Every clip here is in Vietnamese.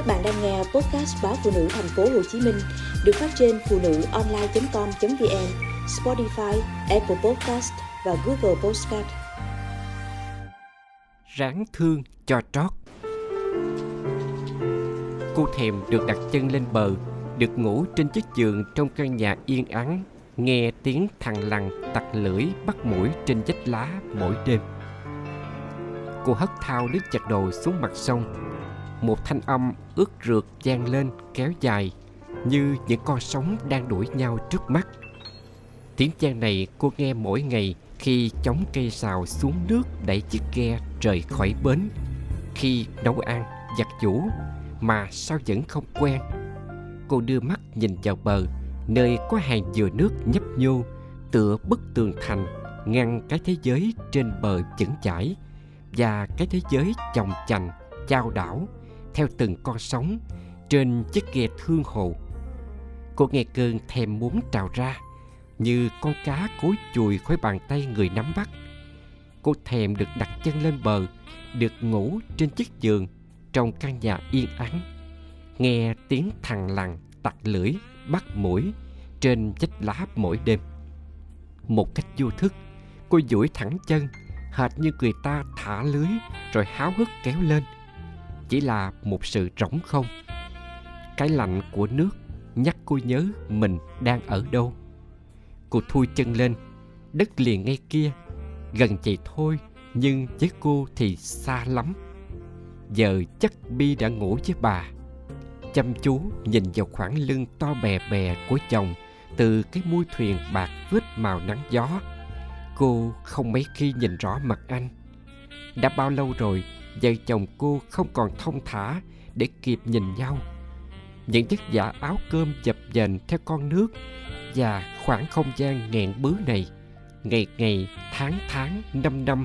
Các bạn đang nghe podcast báo phụ nữ thành phố Hồ Chí Minh được phát trên phụ nữ online.com.vn, Spotify, Apple Podcast và Google Podcast. Ráng thương cho trót. Cô thèm được đặt chân lên bờ, được ngủ trên chiếc giường trong căn nhà yên ắng, nghe tiếng thằng lằn tặc lưỡi bắt mũi trên vách lá mỗi đêm. Cô hất thao nước chặt đồ xuống mặt sông, một thanh âm ướt rượt vang lên kéo dài, như những con sóng đang đuổi nhau trước mắt. Tiếng chan này cô nghe mỗi ngày khi chống cây xào xuống nước đẩy chiếc ghe rời khỏi bến. Khi nấu ăn, giặt giũ mà sao vẫn không quen, cô đưa mắt nhìn vào bờ, nơi có hàng dừa nước nhấp nhô, tựa bức tường thành ngăn cái thế giới trên bờ chững chãi và cái thế giới chồng chành, chao đảo theo từng con sóng trên chiếc ghe thương hồ. Cô nghe cơn thèm muốn trào ra như con cá cối chùi khỏi bàn tay người nắm bắt. Cô thèm được đặt chân lên bờ, được ngủ trên chiếc giường trong căn nhà yên ắng. Nghe tiếng thằng lằn tặc lưỡi bắt mũi trên vách lá mỗi đêm. Một cách vô thức, cô duỗi thẳng chân, hệt như người ta thả lưới rồi háo hức kéo lên – chỉ là một sự rỗng không. Cái lạnh của nước nhắc cô nhớ mình đang ở đâu. Cô thui chân lên, đất liền ngay kia, gần chị thôi, nhưng với cô thì xa lắm. Giờ chắc bi đã ngủ với bà. Chăm chú nhìn vào khoảng lưng to bè bè của chồng từ cái mui thuyền bạc vết màu nắng gió. Cô không mấy khi nhìn rõ mặt anh. Đã bao lâu rồi vợ chồng cô không còn thông thả để kịp nhìn nhau. Những chiếc giả áo cơm chập dềnh theo con nước và khoảng không gian nghẹn bứ này, ngày ngày, tháng tháng, năm năm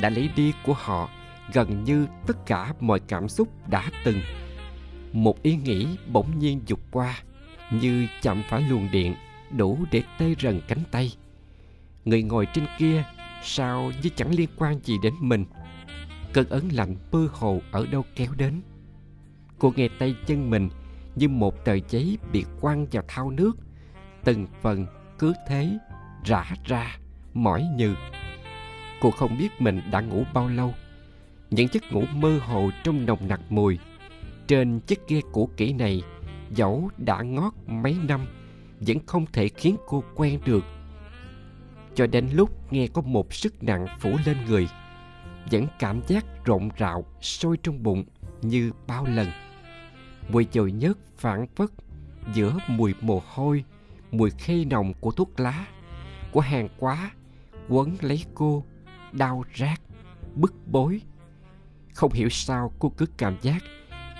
đã lấy đi của họ gần như tất cả mọi cảm xúc đã từng. Một ý nghĩ bỗng nhiên dục qua, như chạm phải luồng điện đủ để tê rần cánh tay. Người ngồi trên kia, sao như chẳng liên quan gì đến mình? Cơn ấn lạnh mơ hồ ở đâu kéo đến. Cô nghe tay chân mình như một tờ giấy bị quăng vào thao nước. Từng phần cứ thế rã ra, mỏi như cô không biết mình đã ngủ bao lâu. Những giấc ngủ mơ hồ trong nồng nặc mùi. Trên chiếc ghe cũ kỹ này, dẫu đã ngót mấy năm, vẫn không thể khiến cô quen được. Cho đến lúc nghe có một sức nặng phủ lên người vẫn cảm giác rộn rạo, sôi trong bụng như bao lần. Mùi chồi nhớt phản phất giữa mùi mồ hôi, mùi khê nồng của thuốc lá, của hàng quá, quấn lấy cô, đau rát, bức bối. Không hiểu sao cô cứ cảm giác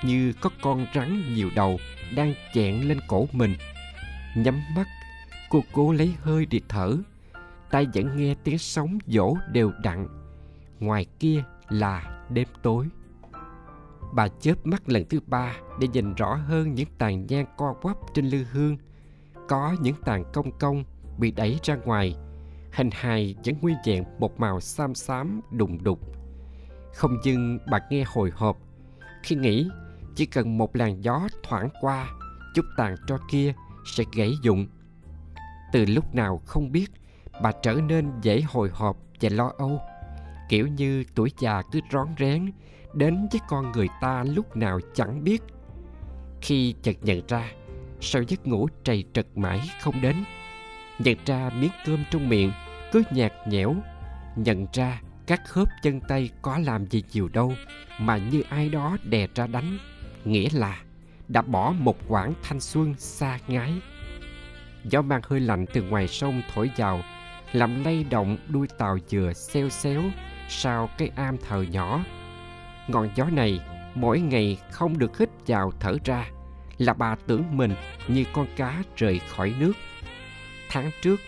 như có con rắn nhiều đầu đang chẹn lên cổ mình. Nhắm mắt, cô cố lấy hơi để thở. Tay vẫn nghe tiếng sóng dỗ đều đặn ngoài kia là đêm tối. Bà chớp mắt lần thứ ba để nhìn rõ hơn những tàn nhang co quắp trên lư hương. Có những tàn công công bị đẩy ra ngoài, hình hài vẫn nguyên vẹn một màu xám xám đùng đục. Không dưng bà nghe hồi hộp, khi nghĩ chỉ cần một làn gió thoảng qua, chút tàn tro kia sẽ gãy dụng. Từ lúc nào không biết bà trở nên dễ hồi hộp và lo âu kiểu như tuổi già cứ rón rén, đến với con người ta lúc nào chẳng biết. Khi chợt nhận ra sau giấc ngủ trầy trật mãi không đến. Nhận ra miếng cơm trong miệng cứ nhạt nhẽo. Nhận ra các khớp chân tay có làm gì nhiều đâu mà như ai đó đè ra đánh. Nghĩa là đã bỏ một quãng thanh xuân xa ngái. Gió mang hơi lạnh từ ngoài sông thổi vào, làm lay động đuôi tàu dừa xeo xéo sau cái am thờ nhỏ. Ngọn gió này mỗi ngày không được hít vào thở ra, là bà tưởng mình như con cá rời khỏi nước. Tháng trước,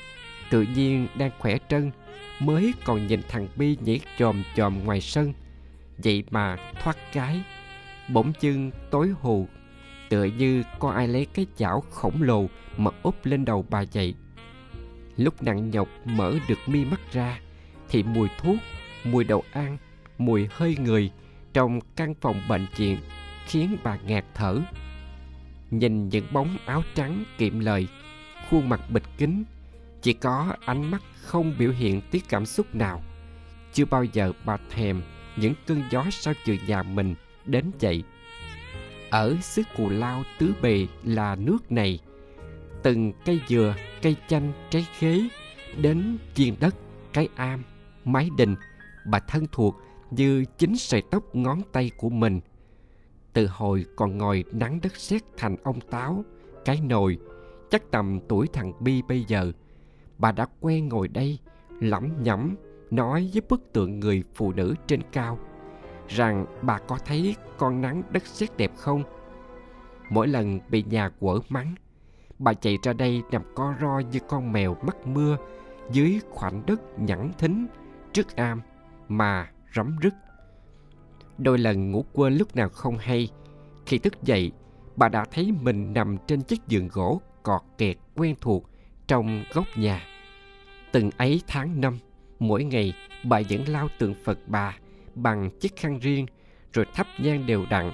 tự nhiên đang khỏe trân mới còn nhìn thằng bi nhảy chòm chòm ngoài sân. Vậy mà thoát cái, bỗng chưng tối hù, tựa như có ai lấy cái chảo khổng lồ mà úp lên đầu bà dậy. Lúc nặng nhọc mở được mi mắt ra, thì mùi thuốc mùi đậu ăn, mùi hơi người trong căn phòng bệnh viện khiến bà ngạt thở. Nhìn những bóng áo trắng kiệm lời, khuôn mặt bịch kính chỉ có ánh mắt không biểu hiện tiết cảm xúc nào. Chưa bao giờ bà thèm những cơn gió sau trừ nhà mình đến vậy. Ở xứ cù lao tứ bề là nước này, từng cây dừa, cây chanh, trái khế, đến chiên đất cái am, mái đình bà thân thuộc như chính sợi tóc ngón tay của mình. Từ hồi còn ngồi nắng đất sét thành ông táo, cái nồi, chắc tầm tuổi thằng bi bây giờ, bà đã quen ngồi đây, lẩm nhẩm, nói với bức tượng người phụ nữ trên cao rằng bà có thấy con nắng đất sét đẹp không? Mỗi lần bị nhà quở mắng, bà chạy ra đây nằm co ro như con mèo mắc mưa dưới khoảnh đất nhẵn thính trước am mà rắm rứt. Đôi lần ngủ quên lúc nào không hay, khi thức dậy, bà đã thấy mình nằm trên chiếc giường gỗ cọt kẹt quen thuộc trong góc nhà. Từng ấy tháng năm, mỗi ngày bà vẫn lao tượng phật bà bằng chiếc khăn riêng rồi thắp nhang đều đặn.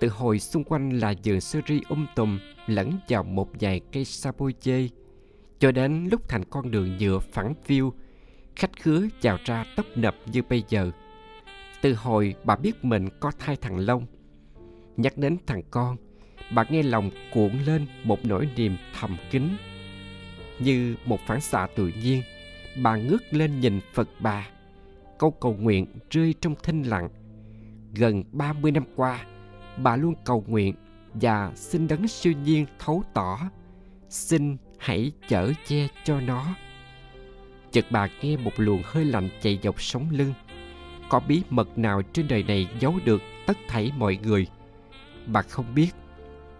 Từ hồi xung quanh là vườn sơ ri um tùm lẫn vào một vài cây sapoche cho đến lúc thành con đường nhựa phẳng phiu khách khứa chào ra tấp nập như bây giờ. Từ hồi bà biết mình có thai thằng long, nhắc đến thằng con, bà nghe lòng cuộn lên một nỗi niềm thầm kín. Như một phản xạ tự nhiên, bà ngước lên nhìn phật bà, câu cầu nguyện rơi trong thinh lặng. Gần 30 năm qua, bà luôn cầu nguyện và xin đấng siêu nhiên thấu tỏ. Xin hãy chở che cho nó chợt bà nghe một luồng hơi lạnh chạy dọc sống lưng. Có bí mật nào trên đời này giấu được tất thảy mọi người? Bà không biết.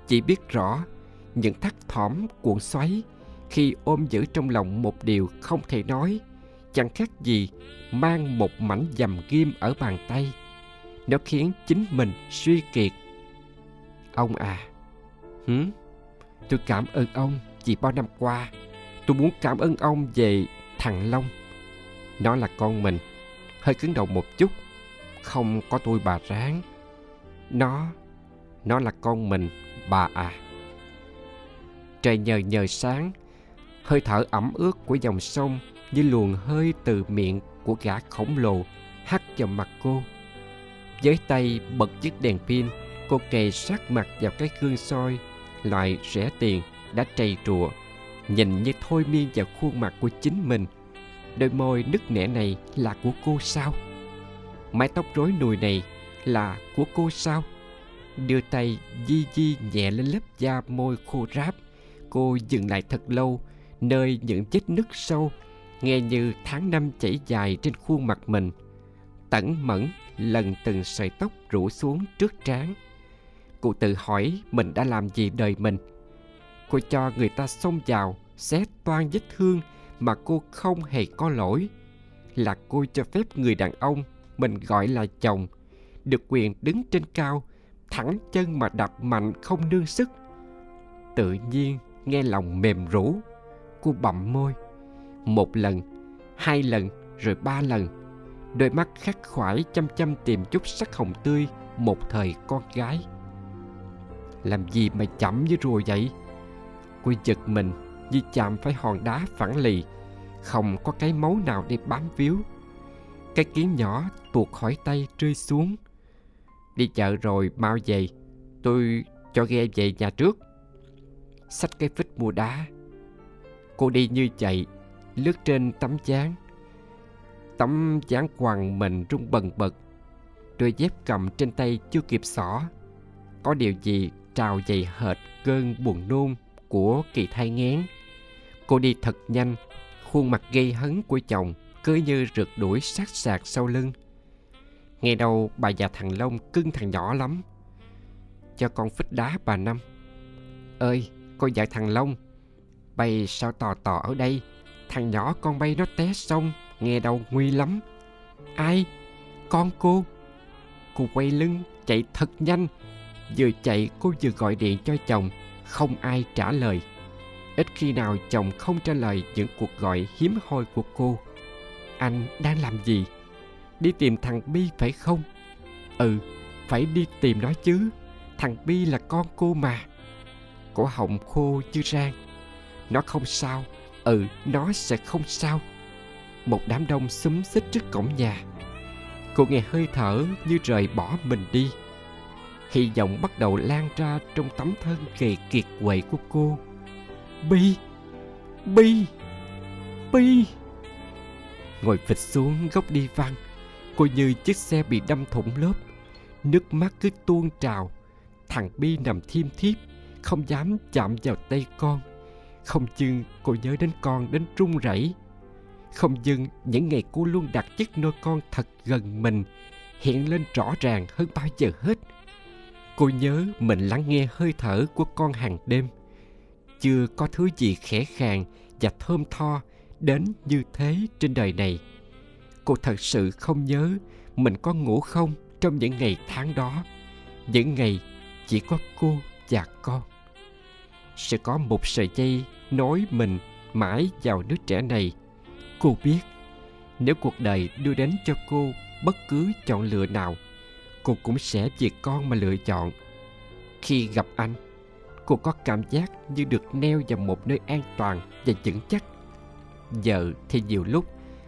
Chỉ biết rõ, những thắt thỏm, cuộn xoáy khi ôm giữ trong lòng một điều không thể nói, chẳng khác gì mang một mảnh dầm ghim ở bàn tay. Nó khiến chính mình suy kiệt. Ông à hử? Tôi cảm ơn ông vì bao năm qua. Tôi muốn cảm ơn ông về thằng long. Nó là con mình. Hơi cứng đầu một chút. Không có tôi bà ráng. Nó nó là con mình, bà à. Trời nhờ nhờ sáng, hơi thở ẩm ướt của dòng sông như luồng hơi từ miệng của gã khổng lồ hắt vào mặt cô. Với tay bật chiếc đèn pin, cô kề sát mặt vào cái gương soi loại rẻ tiền đã trầy trụa, nhìn như thôi miên vào khuôn mặt của chính mình đôi môi nứt nẻ này là của cô sao? Mái tóc rối nùi này là của cô sao? Đưa tay di di nhẹ lên lớp da môi khô ráp. Cô dừng lại thật lâu, nơi những vết nứt sâu, nghe như tháng năm chảy dài trên khuôn mặt mình. Tẩn mẫn lần từng sợi tóc rủ xuống trước trán. Cô tự hỏi mình đã làm gì đời mình. Cô cho người ta xông vào, xé toan vết thương mà cô không hề có lỗi, là cô cho phép người đàn ông mình gọi là chồng, được quyền đứng trên cao, thẳng chân mà đập mạnh không nương sức. Tự nhiên nghe lòng mềm rũ, cô bậm môi. Một lần, hai lần, rồi ba lần, đôi mắt khắc khoải chăm chăm tìm chút sắc hồng tươi một thời con gái. Làm gì mà chậm như rùa vậy? Cô giật mình như chạm phải hòn đá phẳng lì, không có cái máu nào để bám víu. Cái kiếm nhỏ tuột khỏi tay rơi xuống. Đi chợ rồi mau về, tôi cho ghe về nhà trước. Xách cái phích mua đá. Cô đi như chạy, lướt trên tấm chán. Tấm chán quằn mình rung bần bật. Đôi dép cầm trên tay chưa kịp xỏ. Có điều gì trào dày hệt cơn buồn nôn của kỳ thai ngén cô đi thật nhanh. Khuôn mặt gây hấn của chồng cứ như rượt đuổi sát sạc sau lưng. Nghe đâu bà già thằng long cưng thằng nhỏ lắm. Cho con phích đá bà năm. Ơi con dạy thằng long, bay sao tò tò ở đây? Thằng nhỏ con bay nó té xong, nghe đâu nguy lắm. Ai? Con cô? Cô quay lưng, chạy thật nhanh. Vừa chạy, cô vừa gọi điện cho chồng, không ai trả lời ít khi nào chồng không trả lời những cuộc gọi hiếm hoi của cô anh đang làm gì đi tìm thằng bi phải không ừ phải đi tìm nó chứ thằng Bi là con cô mà. Cổ họng khô như rang. Nó không sao, ừ, nó sẽ không sao. Một đám đông xúm xích trước cổng nhà. Cô nghe hơi thở như rời bỏ mình đi. Hy vọng bắt đầu lan ra trong tấm thân gầy kiệt quệ của cô. Bi! Bi! Bi! Ngồi phịch xuống góc đi văn, cô như chiếc xe bị đâm thủng lớp, Nước mắt cứ tuôn trào. Thằng Bi nằm thiêm thiếp, không dám chạm vào tay con. Không chừng cô nhớ đến con đến run rẩy. Không dừng những ngày cô luôn đặt chiếc nôi con thật gần mình hiện lên rõ ràng hơn bao giờ hết. Cô nhớ mình lắng nghe hơi thở của con hàng đêm. Chưa có thứ gì khẽ khàng và thơm tho đến như thế trên đời này. Cô thật sự không nhớ mình có ngủ không trong những ngày tháng đó. Những ngày chỉ có cô và con. Sẽ có một sợi dây nối mình mãi vào đứa trẻ này. Cô biết, nếu cuộc đời đưa đến cho cô bất cứ chọn lựa nào, cô cũng sẽ vì con mà lựa chọn khi gặp anh cô có cảm giác như được neo vào một nơi an toàn và vững chắc. Giờ thì nhiều lúc,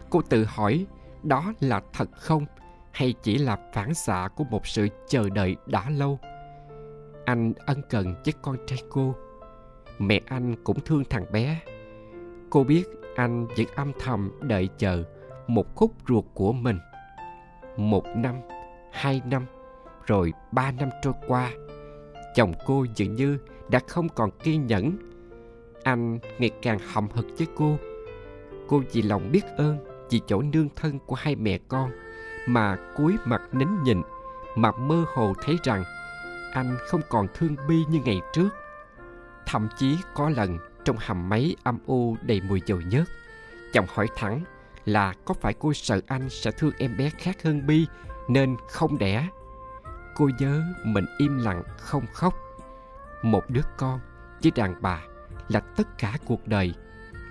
cô tự hỏi đó là thật không, hay chỉ là phản xạ của một sự chờ đợi đã lâu. Anh ân cần với con trai cô. Mẹ anh cũng thương thằng bé. Cô biết anh vẫn âm thầm đợi chờ một khúc ruột của mình. Một năm, hai năm, rồi ba năm trôi qua, chồng cô dường như đã không còn kiên nhẫn. Anh ngày càng hậm hực với cô. Cô vì lòng biết ơn, vì chỗ nương thân của hai mẹ con mà cúi mặt nín nhìn mà mơ hồ thấy rằng anh không còn thương bi như ngày trước. Thậm chí có lần trong hầm máy âm u đầy mùi dầu nhớt chồng hỏi thẳng là có phải cô sợ anh sẽ thương em bé khác hơn bi nên không đẻ. Cô nhớ mình im lặng không khóc một đứa con với đàn bà là tất cả cuộc đời.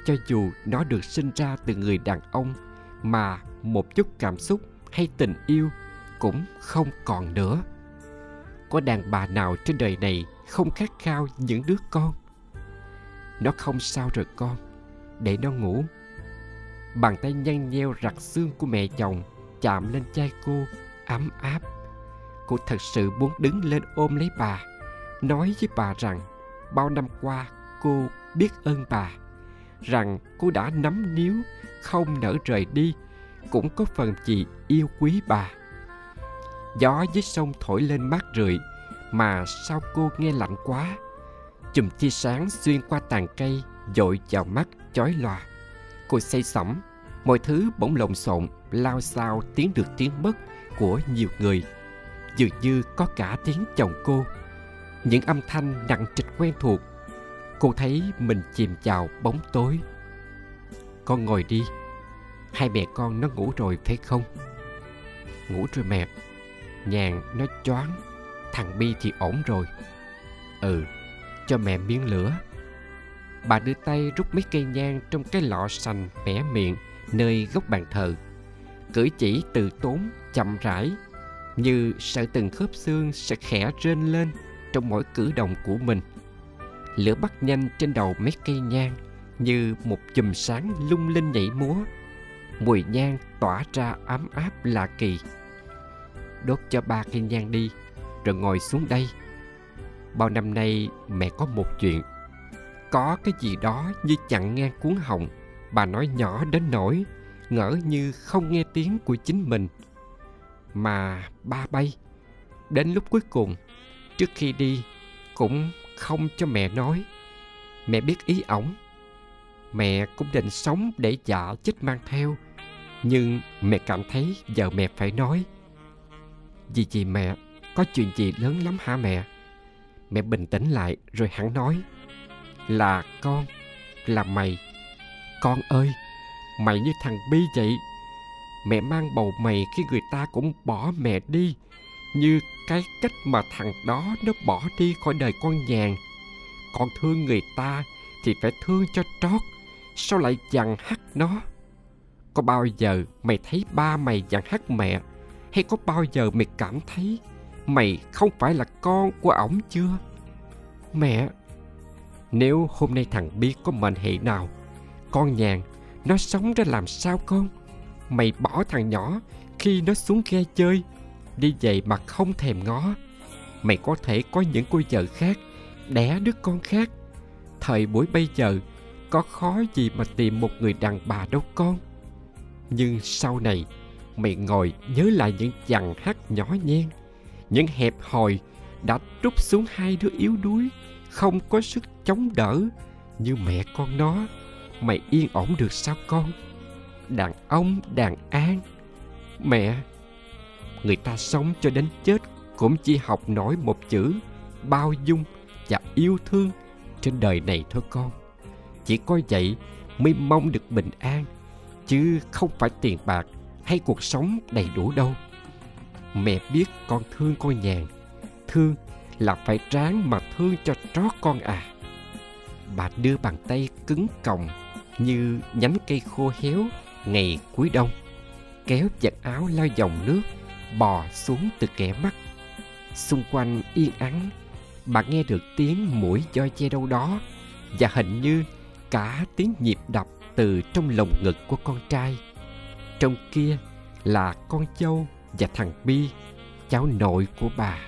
Cho dù nó được sinh ra từ người đàn ông, mà một chút cảm xúc hay tình yêu cũng không còn nữa. Có đàn bà nào trên đời này không khát khao những đứa con? Nó không sao rồi con, để nó ngủ. Bàn tay nhăn nheo rặt xương của mẹ chồng chạm lên chai cô ấm áp. Cô thật sự muốn đứng lên ôm lấy bà nói với bà rằng, bao năm qua cô biết ơn bà, rằng cô đã nắm níu, không nỡ rời đi, cũng có phần gì yêu quý bà. Gió với sông thổi lên mát rượi, mà sao cô nghe lạnh quá? Chùm tia sáng xuyên qua tàn cây, dội vào mắt chói lòa. Cô say sẩm, mọi thứ bỗng lộn xộn, lao xao, tiếng được tiếng mất của nhiều người. Dường như có cả tiếng chồng cô những âm thanh nặng trịch quen thuộc. Cô thấy mình chìm vào bóng tối. Con ngồi đi. Hai mẹ con nó ngủ rồi phải không? Ngủ rồi mẹ. Nhàn, nó choáng. Thằng bi thì ổn rồi. Ừ cho mẹ miếng lửa. Bà đưa tay rút mấy cây nhang trong cái lọ sành bẻ miệng nơi góc bàn thờ. Cử chỉ từ tốn chậm rãi, như sợ từng khớp xương sẽ khẽ rên lên trong mỗi cử động của mình. Lửa bắt nhanh trên đầu mấy cây nhang, như một chùm sáng lung linh nhảy múa. Mùi nhang tỏa ra ấm áp lạ kỳ. Đốt cho ba cây nhang đi, rồi ngồi xuống đây. Bao năm nay mẹ có một chuyện. Có cái gì đó như chặn ngang cuốn họng, bà nói nhỏ đến nỗi ngỡ như không nghe tiếng của chính mình. Mà ba bay, đến lúc cuối cùng trước khi đi, cũng không cho mẹ nói. Mẹ biết ý ổng. Mẹ cũng định sống để dạ chết mang theo, nhưng mẹ cảm thấy giờ mẹ phải nói. Vì gì mẹ có chuyện gì lớn lắm hả mẹ? Mẹ bình tĩnh lại rồi hẳn nói, là con, là mày. Con ơi, mày như thằng bi vậy. Mẹ mang bầu mày khi người ta cũng bỏ mẹ đi, như cái cách mà thằng đó nó bỏ đi khỏi đời con nhàn. Con thương người ta thì phải thương cho trót, sao lại dằn hắt nó? Có bao giờ mày thấy ba mày dằn hắt mẹ, hay có bao giờ mày cảm thấy mày không phải là con của ổng chưa? Mẹ, nếu hôm nay thằng biết có mệnh hệ nào, con nhàn, nó sống ra làm sao con? Mày bỏ thằng nhỏ khi nó xuống ghe chơi đi vậy mà không thèm ngó. Mày có thể có những cô vợ khác, đẻ đứa con khác. Thời buổi bây giờ, có khó gì mà tìm một người đàn bà đâu con. Nhưng sau này, mày ngồi nhớ lại những dằn hát nhỏ nhen. Những hẹp hòi đã trút xuống hai đứa yếu đuối, không có sức chống đỡ như mẹ con nó. Mày yên ổn được sao con? Đàn ông, đàn an. Mẹ người ta sống cho đến chết cũng chỉ học nổi một chữ, bao dung và yêu thương trên đời này thôi con. Chỉ có vậy mới mong được bình an, chứ không phải tiền bạc hay cuộc sống đầy đủ đâu. Mẹ biết con thương con nhàn thương là phải ráng mà thương cho trót con à. Bà đưa bàn tay cứng còng như nhánh cây khô héo ngày cuối đông, kéo giặt áo lao dòng nước bò xuống từ kẻ mắt. Xung quanh yên ắng, bà nghe được tiếng mũi do che đâu đó, và hình như cả tiếng nhịp đập từ trong lồng ngực của con trai. Trong kia là con dâu và thằng bi, cháu nội của bà.